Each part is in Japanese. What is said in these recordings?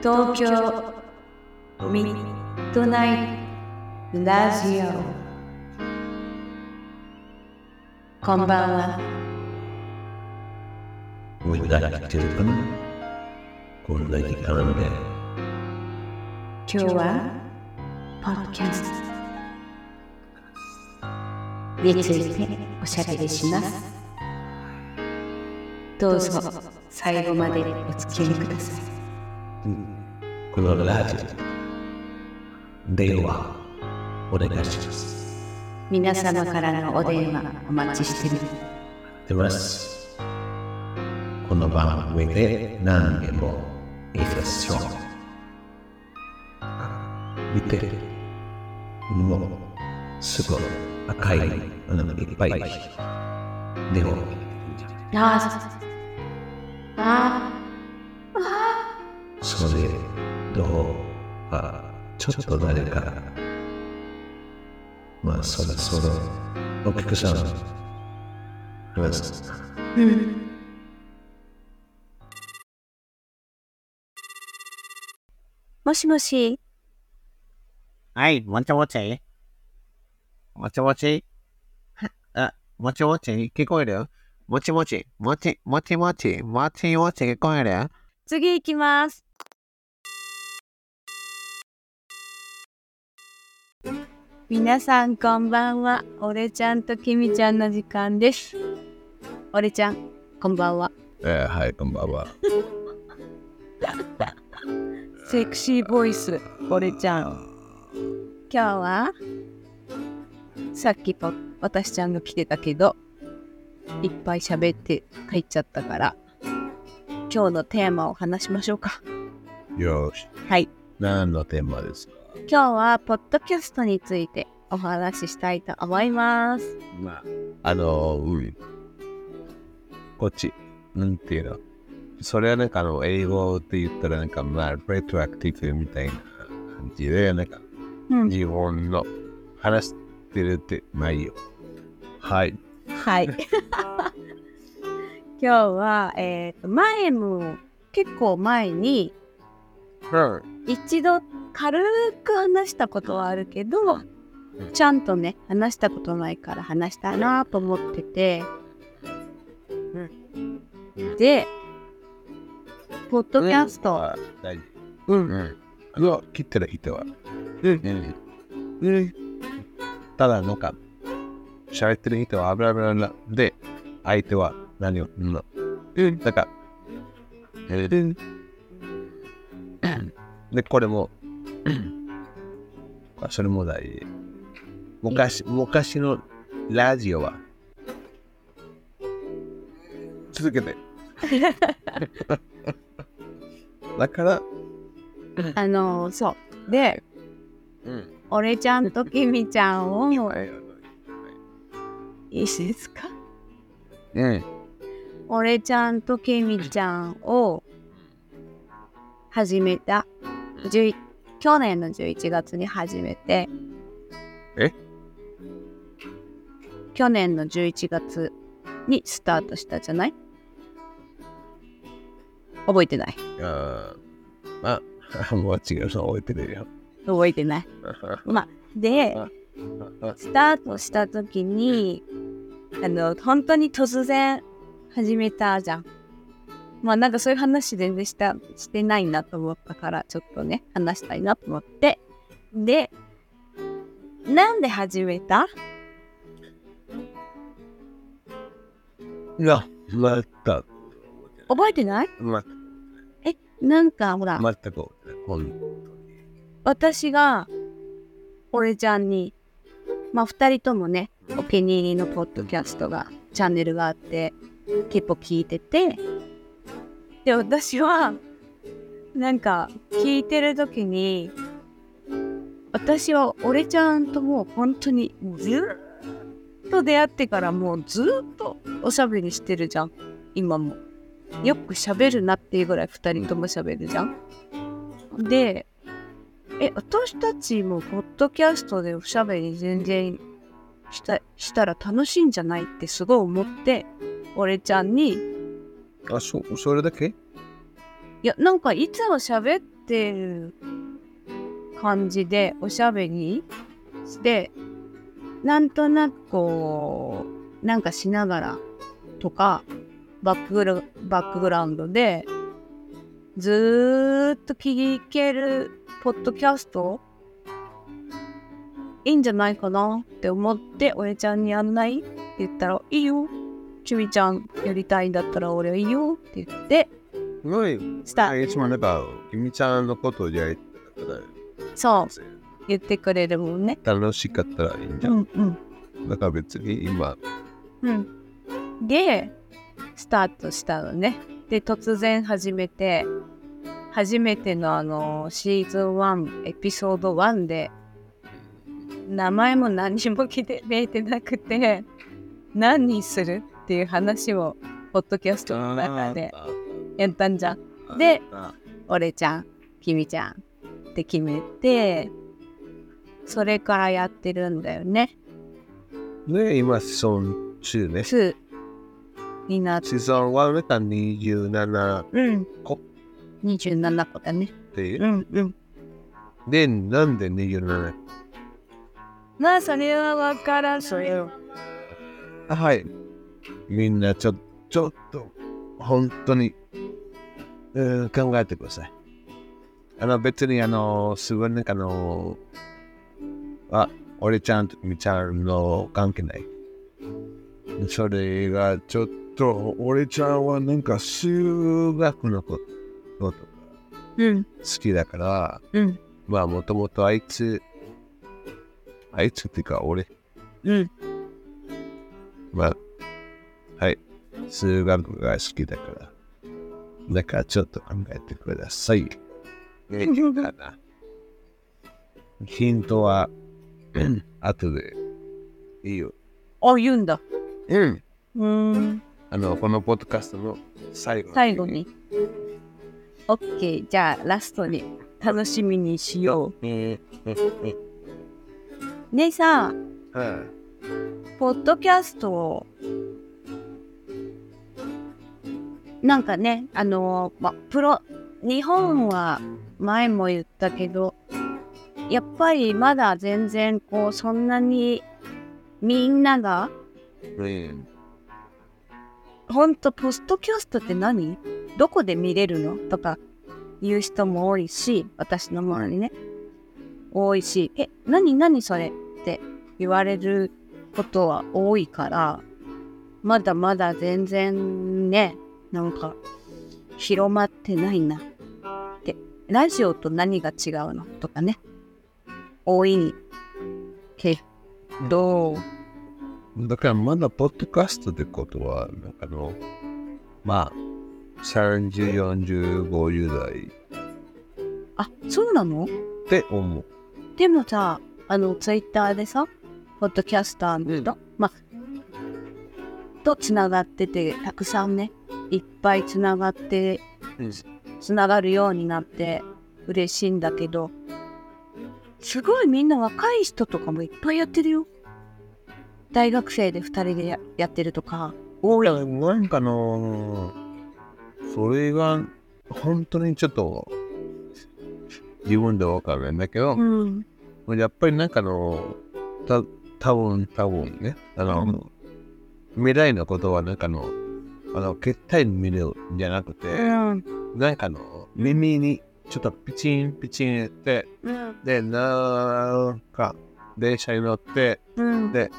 東京ミッドナイトラジオ。こんばんは.今日はポッドキャスト。についておしゃべりします。どうぞ最後までお付き合いください。このラジオ電話お願いします。皆様からのお電話お待ちしていますこの番組で何でもいいですよ。見て、もうすぐ赤いのがいっぱい。でも、ああそれどうあちょっと誰か、まあそろそろお客さん、話す。もしもし。はい、もちもち。もちもち。はあ、もちもち、聞こえる？もちもち、もち、もちもち、もちもち、聞こえる？次行きます皆さんこんばんは。俺ちゃんときみちゃんの時間です。俺ちゃんこんばんは。えー、はい、こんばんは。セクシーボイス俺ちゃん。今日はさっきと私ちゃんが来てたけどいっぱい喋って帰っちゃったから今日のテーマを話しましょうか。よし、はい。何のテーマですか？今日はポッドキャストについてお話ししたいと思いますまあ、あの、うん。こっち、なんていうの？それはなんかあの、英語って言ったらなんか、まあ、レトラクティブみたいな感じで、なんか、うん日本の話してるって、まあいいよ。はい。はい 今日はえっ、と前も結構前に一度軽く話したことはあるけどちゃんとね話したことないから話したいなと思っててでポッドキャスト。うんうん。あの、切ってる人は、うん。うん。ただ、なんか、喋ってる人は、ブラブラブラで、相手は何を、うん。うん。なんか、うん。で、これも、あそれも大事。昔、昔のラジオは、続けて。だから、あのそう。でうん。俺ちゃんときみちゃんを いいですか？うん。俺ちゃんときみちゃんを始めた。11去年の11月に始めて。え？去年の11月にスタートしたじゃない？覚えてない？あーまあ、もう違うの覚えてるよ。覚えてない。まあで スタートした時にあの本当に突然始めたじゃんまあなんかそういう話全然したしてないなと思ったからちょっとね話したいなと思って。でなんで始めた？いや、また、覚えてない？まえなんかほら、全く、私が俺ちゃんにまあ2人ともねお気に入りのポッドキャストがチャンネルがあって結構聞いててで私はなんか聞いてる時に私は俺ちゃんともう本当にずっと出会ってからもうずっとおしゃべりしてるじゃん。今も。よく喋るなっていうぐらい2人とも喋るじゃん。でえ、私たちもポッドキャストでおしゃべり全然したしたら楽しいんじゃないってすごい思って、俺ちゃんに、あ、そ、それだけ？いや、なんかいつも喋ってる感じでおしゃべりして、なんとなくこう、なんかしながらとか、バックグラバックグラウンドで、ずっと聞けるポッドキャスト？いいんじゃないかなって思って、俺ちゃんにやんない？って言ったら、いいよ。ちみちゃんやりたいんだったら俺はいいよって言って、すごい。スタいつもなんか、君ちゃんのことをやりたかっそう言ってくれるもんね。楽しかったらいいんじゃ。うんんうん。だから別に今、うん。で、スタートしたのね。で、突然始めて、初めてのあの、シーズン1、エピソード1で、名前も何にも決めてなくて、何にするっていう話を、ポッドキャストの中でやったんじゃん。で、俺ちゃん、君ちゃんって決めて、それからやってるんだよね。ね、今、シーズン2ね。2になって、シーズン1だったら27うん。個27個だね。っていう？うんうん。で、なんで27まあ、それはわからんそれを。はい。みんなちょちょっと、本当に、うん考えてください。あの、別にあの、すごいなんかあの、あ、俺ちゃんとみちゃんの関係ない。それがちょっと、俺ちゃんはなんか数学のこととかうん好きだから、うんまあもともとあいつ、あいつっていうか俺、うん。まあ、はい。数学が好きだから。だからちょっと考えてください。ねかな。ヒントは、う ん後でいいよ。あ、言うんだ。うん。うーん。あの、このポッドキャストの最後。最後。に。オッケー。じゃあ、ラストに楽しみにしよう。ねさ、はいポッドキャストを、なんかね、あのま、プロ、日本は前も言ったけど、やっぱりまだ全然こう、そんなにみんなが、うん。ほんと、ポストキャストって何？どこで見れるの？とか言う人も多いし、私の周りね。多いし、え、何何それ？って言われることは多いから、まだまだ全然ね、なんか広まってないな。って。ラジオと何が違うの？とかね。多いけど、だからまだポッドキャストってことは、あの、まあ、30、40、50代。あ、そうなの？って思う。でもさ、あの、ツイッターでさ、ポッドキャスターの人、まあ、とつながってて、たくさんね、いっぱいつながって、つながるようになって、嬉しいんだけど、すごいみんな若い人とかもいっぱいやってるよ。大学生で2人でややってるとか、多い。なんかあのそれが本当にちょっと自分でわかるんだけど、うん。やっぱりなんかあの、た多分多分ね、あの、未来のことはなんかあの、あの、携帯に見るんじゃなくて、うん。なんかあの、耳にちょっとピチンピチンやって、うん。で、なんか、電車に乗って、うん。で、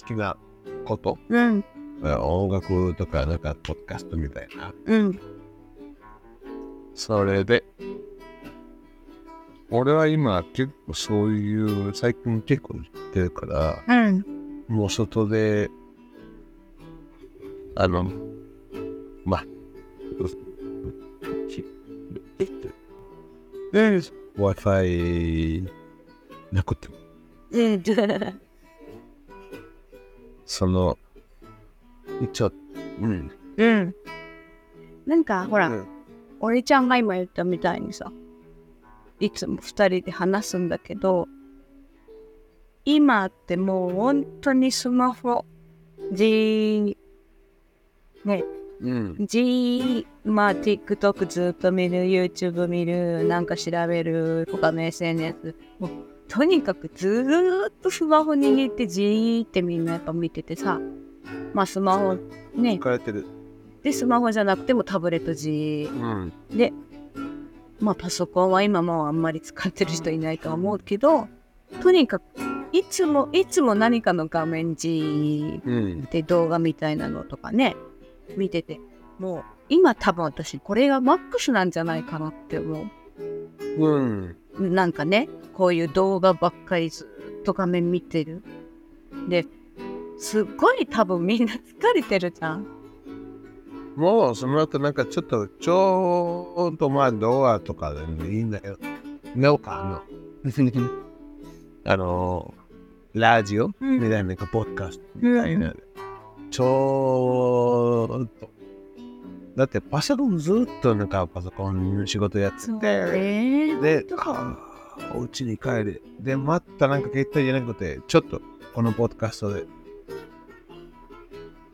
好きなこと、うん。音楽とか、なんか、ポッドキャストみたいな。うん。それで、俺は今結構そういう、最近結構行ってるから、うん。もう外で、あの、まあ、うん。Wi-Fi なくても、うん。その、一応、うん。うん。なんか、ほら、うん俺ちゃんが今言ったみたいにさ、いつも二人で話すんだけど、今ってもう本当にスマホで、ね、うん。じー、まあ TikTok ずっと見る、YouTube 見る、なんか調べる、他の SNS。もうとにかくずーっとスマホ握ってじーってみんなやっぱ見ててさ。まあスマホね。疲れてる。で、スマホじゃなくてもタブレットじー。うん。で、まあパソコンは今もうあんまり使ってる人いないとは思うけど、とにかくいつもいつも何かの画面じうん。で動画みたいなのとかね、見てて、もう今多分私これがマックスなんじゃないかなって思うん。う。なんかね、こういう動画ばっかりずっと画面見てる。で、すっごい多分みんな疲れてるじゃん。もうその後なんかちょっと、ちょっとまあ動画とかでもいいんだよ。なんかあの、あの、ラジオうんみたいな、なんかポッドキャストみたいな。ちょっと。だってパソコンずっとなんかパソコン仕事やってて、ね。で、お家に帰る。で、またなんか携帯じゃなくて、ちょっとこのポッドキャストで。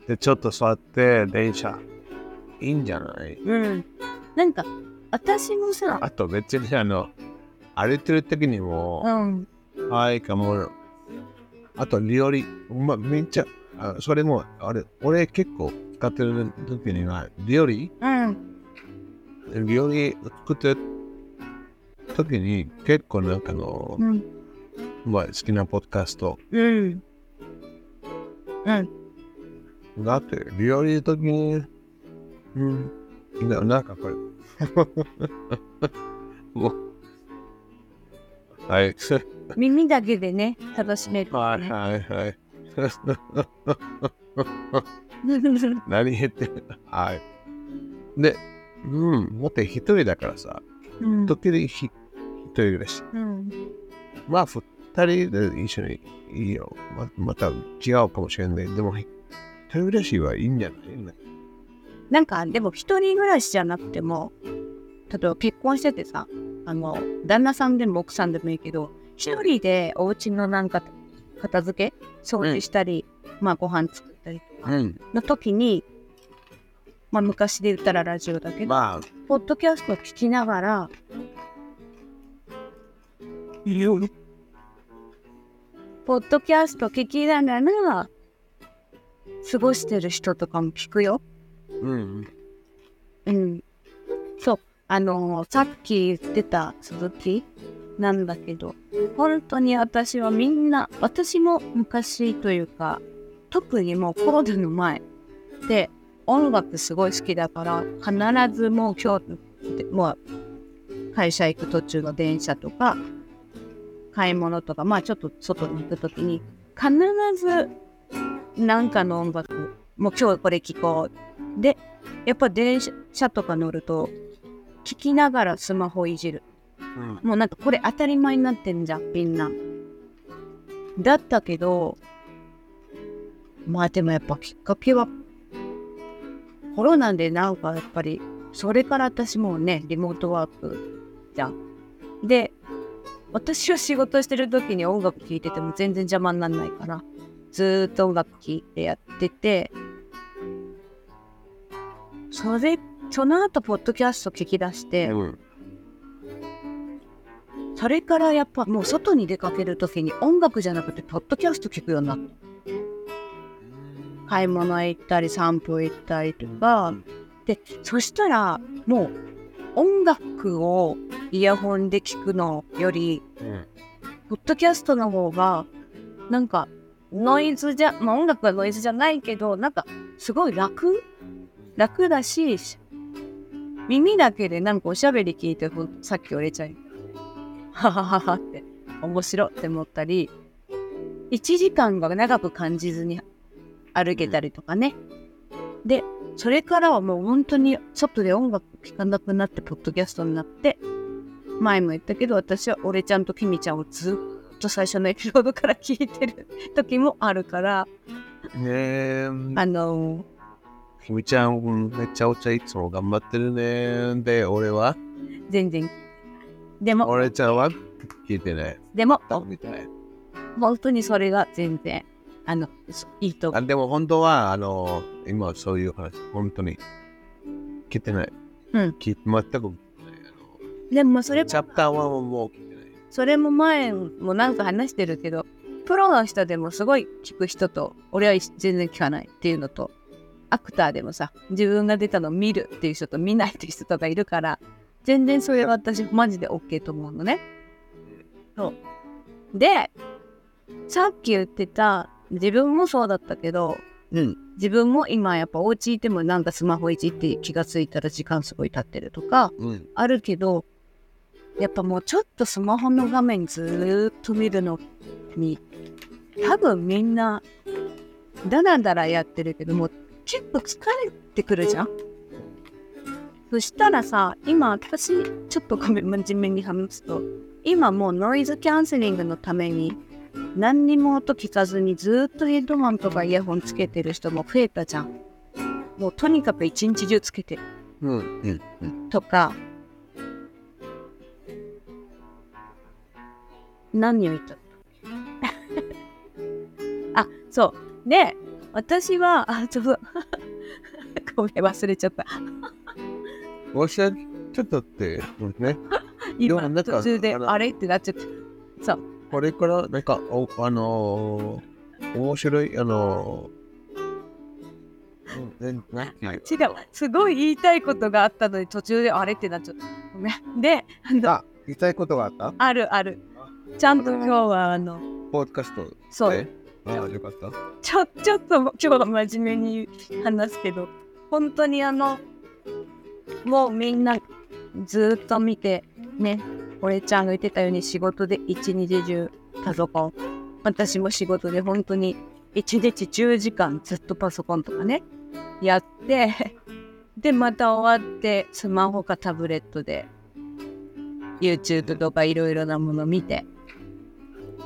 で、ちょっと座って電車。いいんじゃない？うん。なんか、私もさ、あと別にあの、歩いてる時にも、うん。はい、かも。あと料理、まあ、めっちゃ、あそれも、あれ、俺結構使ってる時には、料理うん。料理作ってる時に結構なんかあの、うん。まあ、好きなポッドキャストうん。うん。だって料理の時に、うん、ななんかこれ、もう、はい、耳だけでね、楽しめる、ね。はいはいはい。何言ってる？はい。で、うん、もって一人だからさ、うん。時々ひ一人暮らし。うん。まあ、二人で一緒にいいよ。ままた違うかもしれない。でも、一人暮らしはいいんじゃない？なんか、でも一人暮らしじゃなくても、例えば結婚しててさ、あの、旦那さんでも奥さんでもいいけど、一人でお家のなんか片付け、掃除したり、まあご飯作ったりとかうん。の時に、まあ昔で言ったらラジオだけど、まあ、ポッドキャスト聞きながら、ポッドキャスト聞きながら、過ごしてる人とかも聞くよ。うん。うん。そう。あのーさっき言ってた鈴木なんだけど、本当に私はみんな、私も昔というか、特にもうコロナの前で音楽すごい好きだから、必ずもう今日、もう会社行く途中の電車とか、買い物とか、まあちょっと外に行くときに、必ずなんかの音楽、もう今日これ聴こう。で、やっぱ電車とか乗ると、聞きながらスマホいじる。うん。もうなんかこれ当たり前になってんじゃん、みんな。だったけど、まあでもやっぱきっかけは、コロナでなんかやっぱり、それから私もうね、リモートワークじゃん。で、私は仕事してる時に音楽聴いてても全然邪魔にならないから、ずーっと音楽聴いてやってて、それ、その後、ポッドキャスト聞き出して、うん。それからやっぱもう外に出かけるときに音楽じゃなくてポッドキャスト聞くようになった。買い物行ったり散歩行ったりとか。で、そしたらもう音楽をイヤホンで聞くのより、うん。ポッドキャストの方がなんかノイズじゃ、まあ音楽はノイズじゃないけど、なんかすごい楽楽だし、耳だけでなんかおしゃべり聞いてさっき俺ちゃんははははって面白って思ったり1時間が長く感じずに歩けたりとかね、でそれからはもう本当に外で音楽聴かなくなってポッドキャストになって前も言ったけど私は俺ちゃんとキミちゃんをずっと最初のエピソードから聞いてる時もあるからねえ、あのひみちゃん、めっちゃお茶いつも頑張ってるね。で、俺は？全然でも俺ちゃんは聞いてない。でもみたい。本当にそれが全然あの、そいいとあでも本当は、あの、今そういう話、本当に聞いてない。うん聞い全く。でもそれチャプター1はもう聞いてない。それも前もなんか話してるけど、プロの人でもすごい聞く人と、俺は全然聞かないっていうのと、アクターでもさ、自分が出たのを見るっていう人と見ないっていう人とかいるから、全然それは私マジで OK と思うのね。そう。で、さっき言ってた、自分もそうだったけど、うん。自分も今やっぱお家いてもなんかスマホいじって気がついたら時間すごい経ってるとか、うん。あるけどやっぱもうちょっとスマホの画面ずーっと見るのに多分みんなだらだらやってるけどもう結構疲れてくるじゃんそしたらさ今私ちょっとごめん真面目に話すと今もうノイズキャンセリングのために何にも音聞かずにずーっとヘッドホンとかイヤホンつけてる人も増えたじゃんもうとにかく一日中つけてるうん。うん。うん。とか何を言った？の あそうで私はあちょっと ごめん忘れちゃった私はちょっとって、ね、今なんか途中であれ？ってなっちゃった。そう。これから、なんか、おあのー、面白い、あのー、うん、ね、ね、違う。すごい言いたいことがあったのに途中であれってなっちゃった。ごめん。であ言いたいことがあった？あるある。ちゃんと今日はあのポッドキャストそう。あ、よかった。ちょちょっと今日は真面目に話すけど本当にあのもうみんなずーっと見てね俺ちゃんが言ってたように仕事で一日中パソコン私も仕事で本当に一日10時間ずっとパソコンとかねやって でまた終わってスマホかタブレットで YouTube とかいろいろなもの見て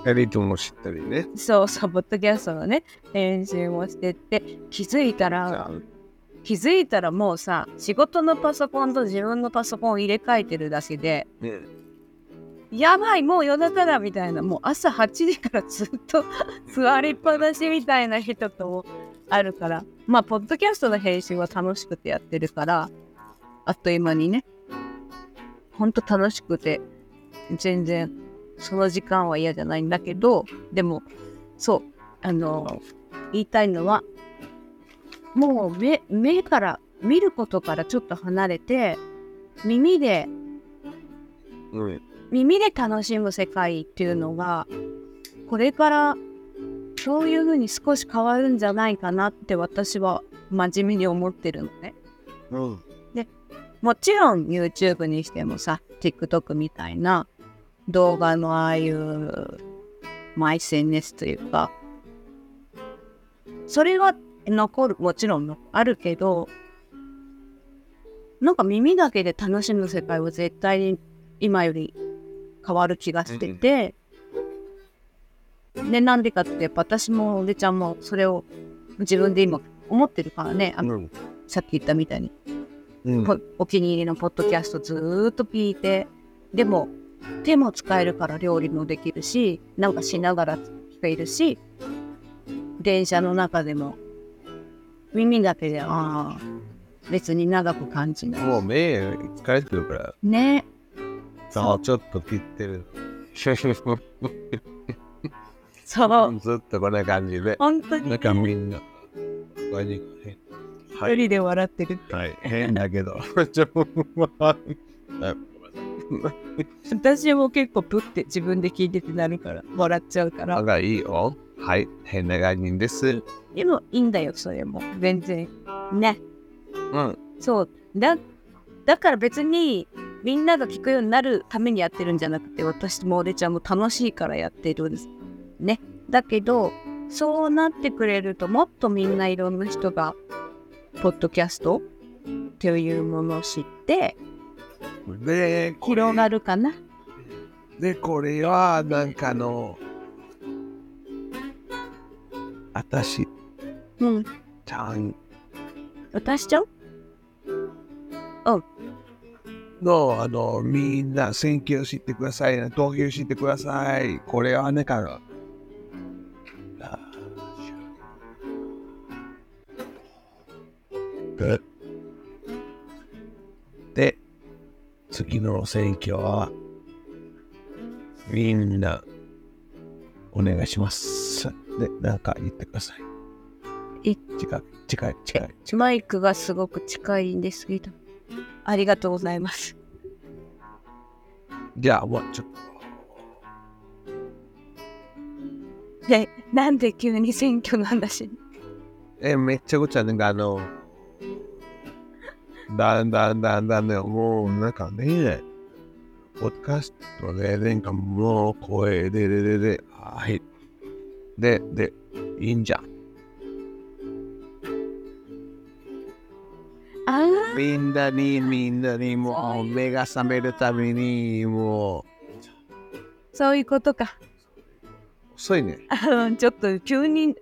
エリートも知ったりね。そうそう、ポッドキャストのね、編集もしてって、気づいたら、気づいたらもうさ、仕事のパソコンと自分のパソコンを入れ替えてるだけで、ね、やばい、もう夜中だみたいな、もう朝8時からずっと座りっぱなしみたいな人ともあるから、まあ、ポッドキャストの編集は楽しくてやってるから、あっという間にね、ほんと楽しくて、全然その時間は嫌じゃないんだけど、でも、そう、あの、言いたいのは、もう目目から、見ることからちょっと離れて、耳でうん。耳で楽しむ世界っていうのがこれからそういう風に少し変わるんじゃないかなって私は真面目に思ってるのね。うん。もちろん YouTube にしてもさ TikTok みたいな動画のああいうまあ SNS というかそれは残るもちろんあるけどなんか耳だけで楽しむ世界は絶対に今より変わる気がしてて、でなんでかってやっぱ私もおでちゃんもそれを自分で今思ってるからねあのうん。さっき言ったみたいにうん。ポお気に入りのポッドキャストずーっと聞いてでも手も使えるから料理もできるしなんかしながら聞けるし電車の中でも耳だけでああ別に長く感じないもう目疲れてるから、ねさあ、ちょっと切ってる。そうずっとこんな感じで。本当になんかみんな、ワニが変。はい。一人で笑ってるはい。変だけど。私も結構プって自分で聞いててなるから笑っちゃうからあがいいよ。はい。変な概念です。でもいいんだよそれも。全然。ね。うん。そう。だだから別にみんなが聞くようになるためにやってるんじゃなくて私も俺ちゃんも楽しいからやってるんです。ね。だけどそうなってくれるともっとみんないろんな人がポッドキャストっていうものを知ってで、これ広がるかな。で、これは、なんかあの、あたしうん。ちゃん。渡しちゃう？うん。の、あの、みんな、選挙を知ってください、投票してください。これはねから。で、次の選挙は、みんな、お願いします。で、なんか言ってください。い近い、近い、近い。マイクがすごく近いんですけど。ありがとうございます。じゃあ、もうちょっと。で、なんで急に選挙の話に？え、めっちゃくちゃ、なんかあの、だんだんだんだんね、もうなんかね、ポッドキャストで、なんかもう声でででで、はい。で、で、いいんじゃん。みんなに、みんなに、もう目が覚めるために、もそういうことか。う、遅いね。ちょっと急に、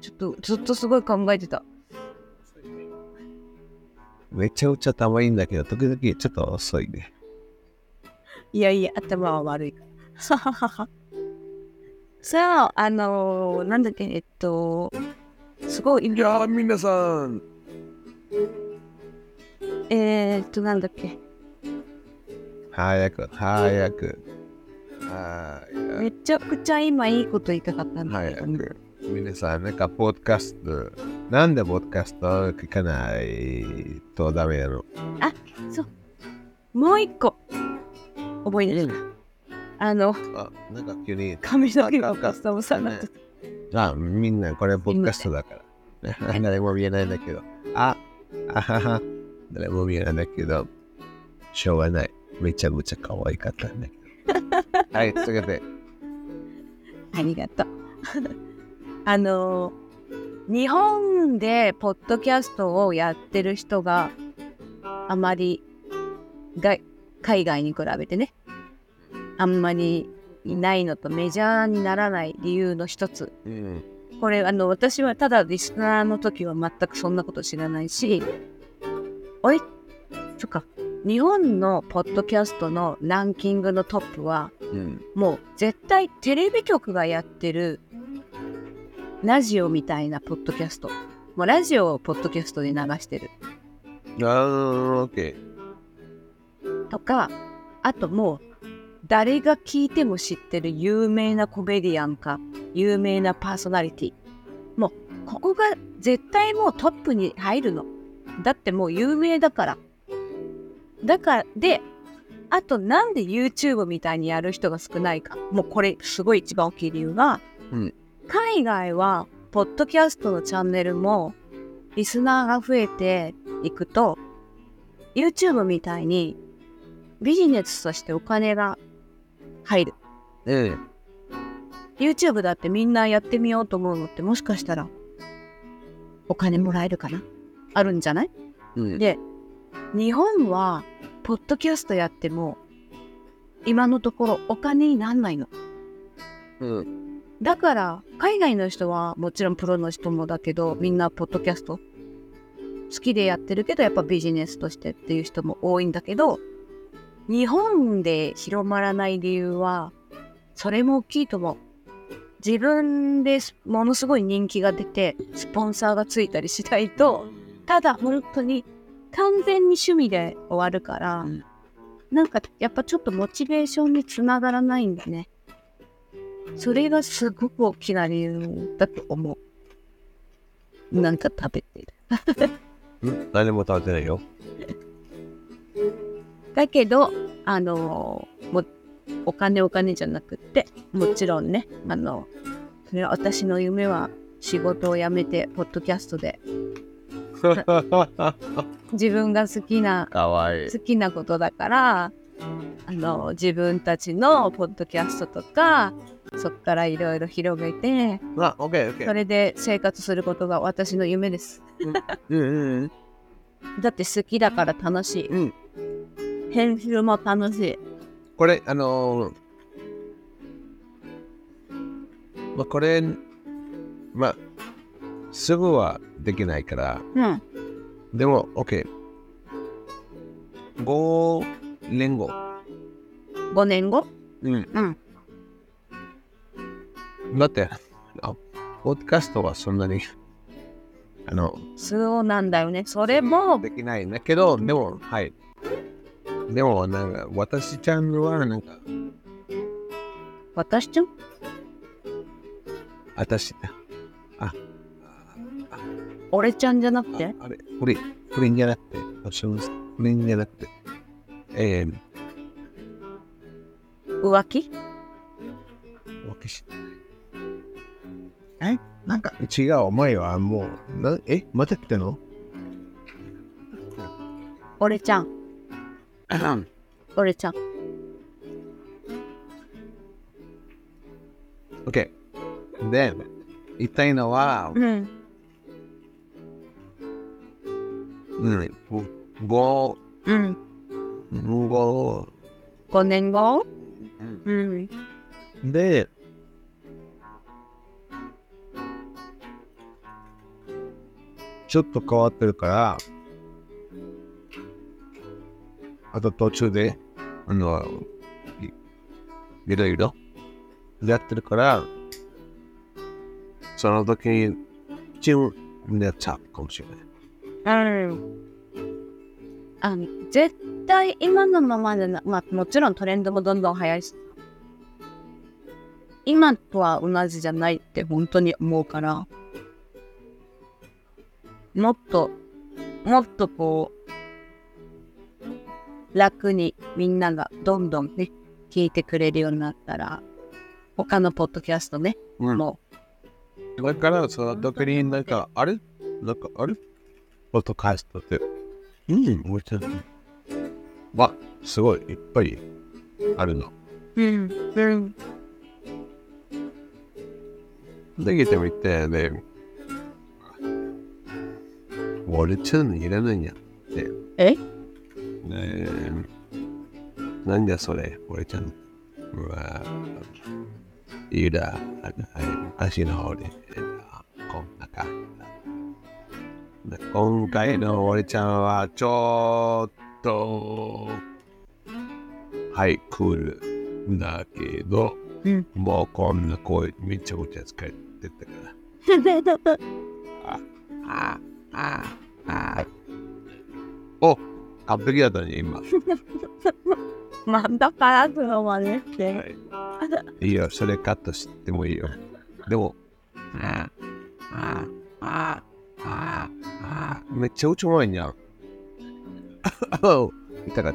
ちょっとずっとすごい考えてた。めちゃくちゃ頭いいんだけど、時々ちょっと遅いね。いやいや、頭は悪い。さあ、あのーなんだっけ、えっと、すごい、いやー、皆さん、えー、っと、なんだっけ、早く、早く。はい。めちゃくちゃ今いいこと言いたかったんだけ早ど、ね、く。皆さん、なんか、ポッドキャスト、なんでポッドキャスト聞かないとダメなのもう一個、思い出した。あの、あ、なんか急に、髪の毛がカスタムさなってた。あ、みんなこれポッドキャストだから。ね誰も見えないんだけど。あ、あはは。誰も見えないんだけど、しょうがない。めちゃくちゃ可愛かったんだけど。はい、続けて。ありがとう。あのー日本でポッドキャストをやってる人があまりが海外に比べてねあんまりいないのとメジャーにならない理由の一つうん。これあの私はただリスナーの時は全くそんなこと知らないしおいそっか日本のポッドキャストのランキングのトップはうん。もう絶対テレビ局がやってるラジオみたいなポッドキャスト。もうラジオをポッドキャストで流してる。あー、オッケとか、あともう誰が聞いても知ってる有名なコメディアンか、有名なパーソナリティ。もうここが絶対もうトップに入るの。だってもう有名だから。だから、で、あとなんで YouTube みたいにやる人が少ないか。もうこれすごい一番大きい理由が、うん海外はポッドキャストのチャンネルもリスナーが増えていくと YouTube みたいにビジネスとしてお金が入る。ー。うん。YouTube だってみんなやってみようと思うのってもしかしたらお金もらえるかなあるんじゃない？うん。で、日本はポッドキャストやっても今のところお金になんないの。うん。だから海外の人はもちろんプロの人もだけどみんなポッドキャスト好きでやってるけどやっぱビジネスとしてっていう人も多いんだけど日本で広まらない理由はそれも大きいと思う自分でものすごい人気が出てスポンサーがついたりしないとただ本当に完全に趣味で終わるから、うん。なんかやっぱちょっとモチベーションにつながらないんだね。それがすごく大きな理由だと思う。なんか食べてる。うん？何も食べてないよ。だけどあのもお金お金じゃなくってもちろんねあのそれは私の夢は仕事を辞めてポッドキャストで 自分が好きなかわいい。好きなことだからあの自分たちのポッドキャストとかそこからいろいろ広げてあ、オッケーオッケー。それで生活することが私の夢ですうんうんだって好きだから楽しいうん。うん。編集も楽しいこれ、あのー、まあ、これ、まあ、すぐはできないから、うんでも、OK。5年後。5年後？うん。うんだって、あポッドキャストはそんなに あの、そうなんだよね。それも、できないんだけど、でも、はい。でも、なんか、私ちゃんは、なんか、私ちゃん？私だ。俺ちゃんじゃなくて？ああれ、不倫、不倫じゃなくて、じゃなくて、えー、浮気？浮気しえ？なんか、違う、お前はもう、なえ、また来たの？俺ちゃん。俺ちゃん。?OK。で、言いたいのは、うん。うん、ご、うん。ご、5年後うん。で、ちょっと変わってるから、あと途中で、あの、いいろいろやってるから、その時に、チュンになっちゃうかもしれない。うん。あの、絶対今のままでな、まあもちろんトレンドもどんどん速いし、今とは同じじゃないって本当に思うから、もっと、もっとこう、楽にみんながどんどんね、聞いてくれるようになったら、他のポッドキャストね、うん。もだから、その時になんか、あれ？なんか、あれ？ポッドキャストって、うん、もうちょっと、わ、すごい、いっぱいあるの。う、うん、うん、で、聞いてみて、で、俺ちゃんいらないんやって。え？ねなんだそれ、俺ちゃん。うわいらない。足の方で、こんな感じだ。で今回の俺ちゃんはちょっと、はい、クールだけど、うんもうこんな声めちゃくちゃ使ってたから。あああお完璧だったね、今。まだからそのまねって。いいよ、それカットしてもいいよ。でも、めっちゃうちょまいんやん。痛かっ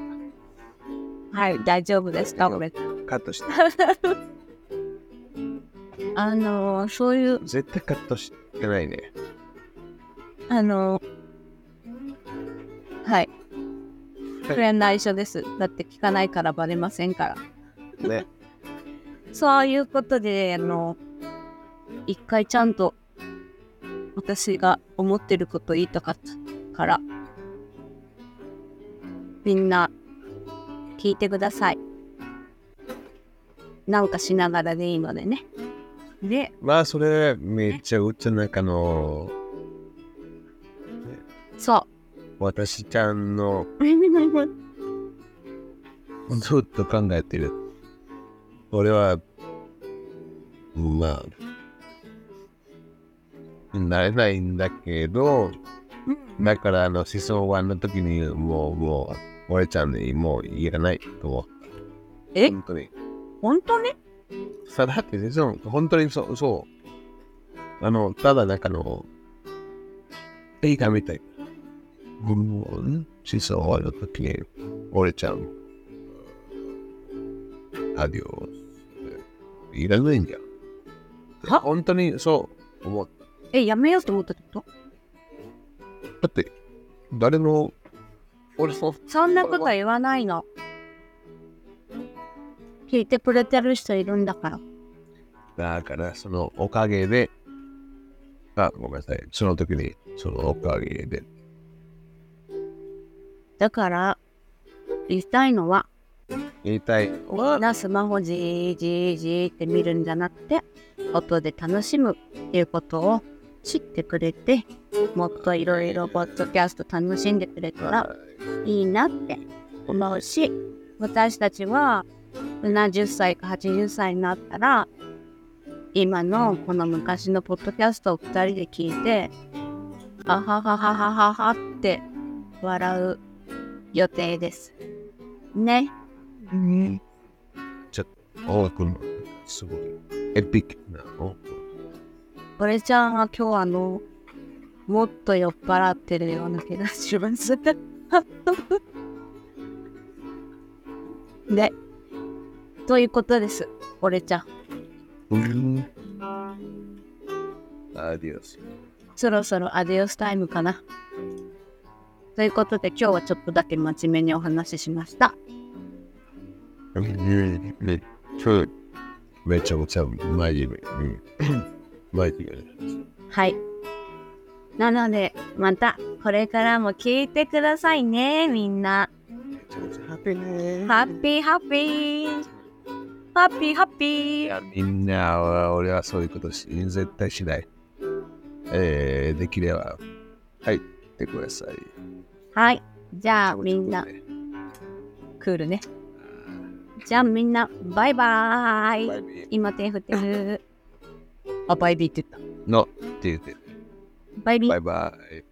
はい、大丈夫ですかこれ。た。カットして。あのー、そういう、絶対カットしてないね。あのー、はい。これは内緒です。だって聞かないからバレませんから。ね。そういうことで、あの、一回ちゃんと私が思ってること言いたかったから、みんな聞いてください。なんかしながらでいいのでね。で、まあ、それ、めっちゃうちの中のそ私ちゃんのう。ずっと考えてる。俺は、まあ、なれないんだけど、だからあの、シソン1の時にもう、もう、俺ちゃんにもういらないと思う。え？本当に。本当に？さ、だってシソン、本当にそう、そう。あの、ただなんかあの、映画みたい。もう、シソン1の時に、俺ちゃん、アディオス。いらないんだよ。は？本当にそう思った。え、やめようと思ったってこと？だって、誰の、俺の、そんなこと言わないの。聞いてくれてる人いるんだから。だからそのおかげで、あ、ごめんなさい。その時に、そのおかげで。だから、言いたいのは、言いたいのみんは、なスマホじーじーじーって見るんじゃなくて、音で楽しむっていうことを知ってくれて、もっといろいろポッドキャスト楽しんでくれたらい。いなって思うし、私たちは70歳か80歳になったら、今のこの昔のポッドキャストを2人で聞いて、はははははははって笑う予定です。ね。音楽のすごい。エピックな音楽。俺ちゃんは今日あの、もっと酔っ払ってるような気がします。で、ということです。俺ちゃ。ん。うん。アディオス。そろそろアディオスタイムかな。ということで今日はちょっとだけ真面目にお話ししました。めめちゃくちゃマジで。マジで。はい。なので、またこれからも聞いてくださいね、みんな。ハッピーね。ハッピーハッピー。ハッピーハッピー。いや、みんなは、俺はそういうことし絶対しない。えー、できれば、はい、ってください。はい。じゃあみんな、クールね。じゃあみんな、バイバーイ。バイビー。今手振ってる。あ、バイビーって言った。のって言って、バイビーバイ。バイ。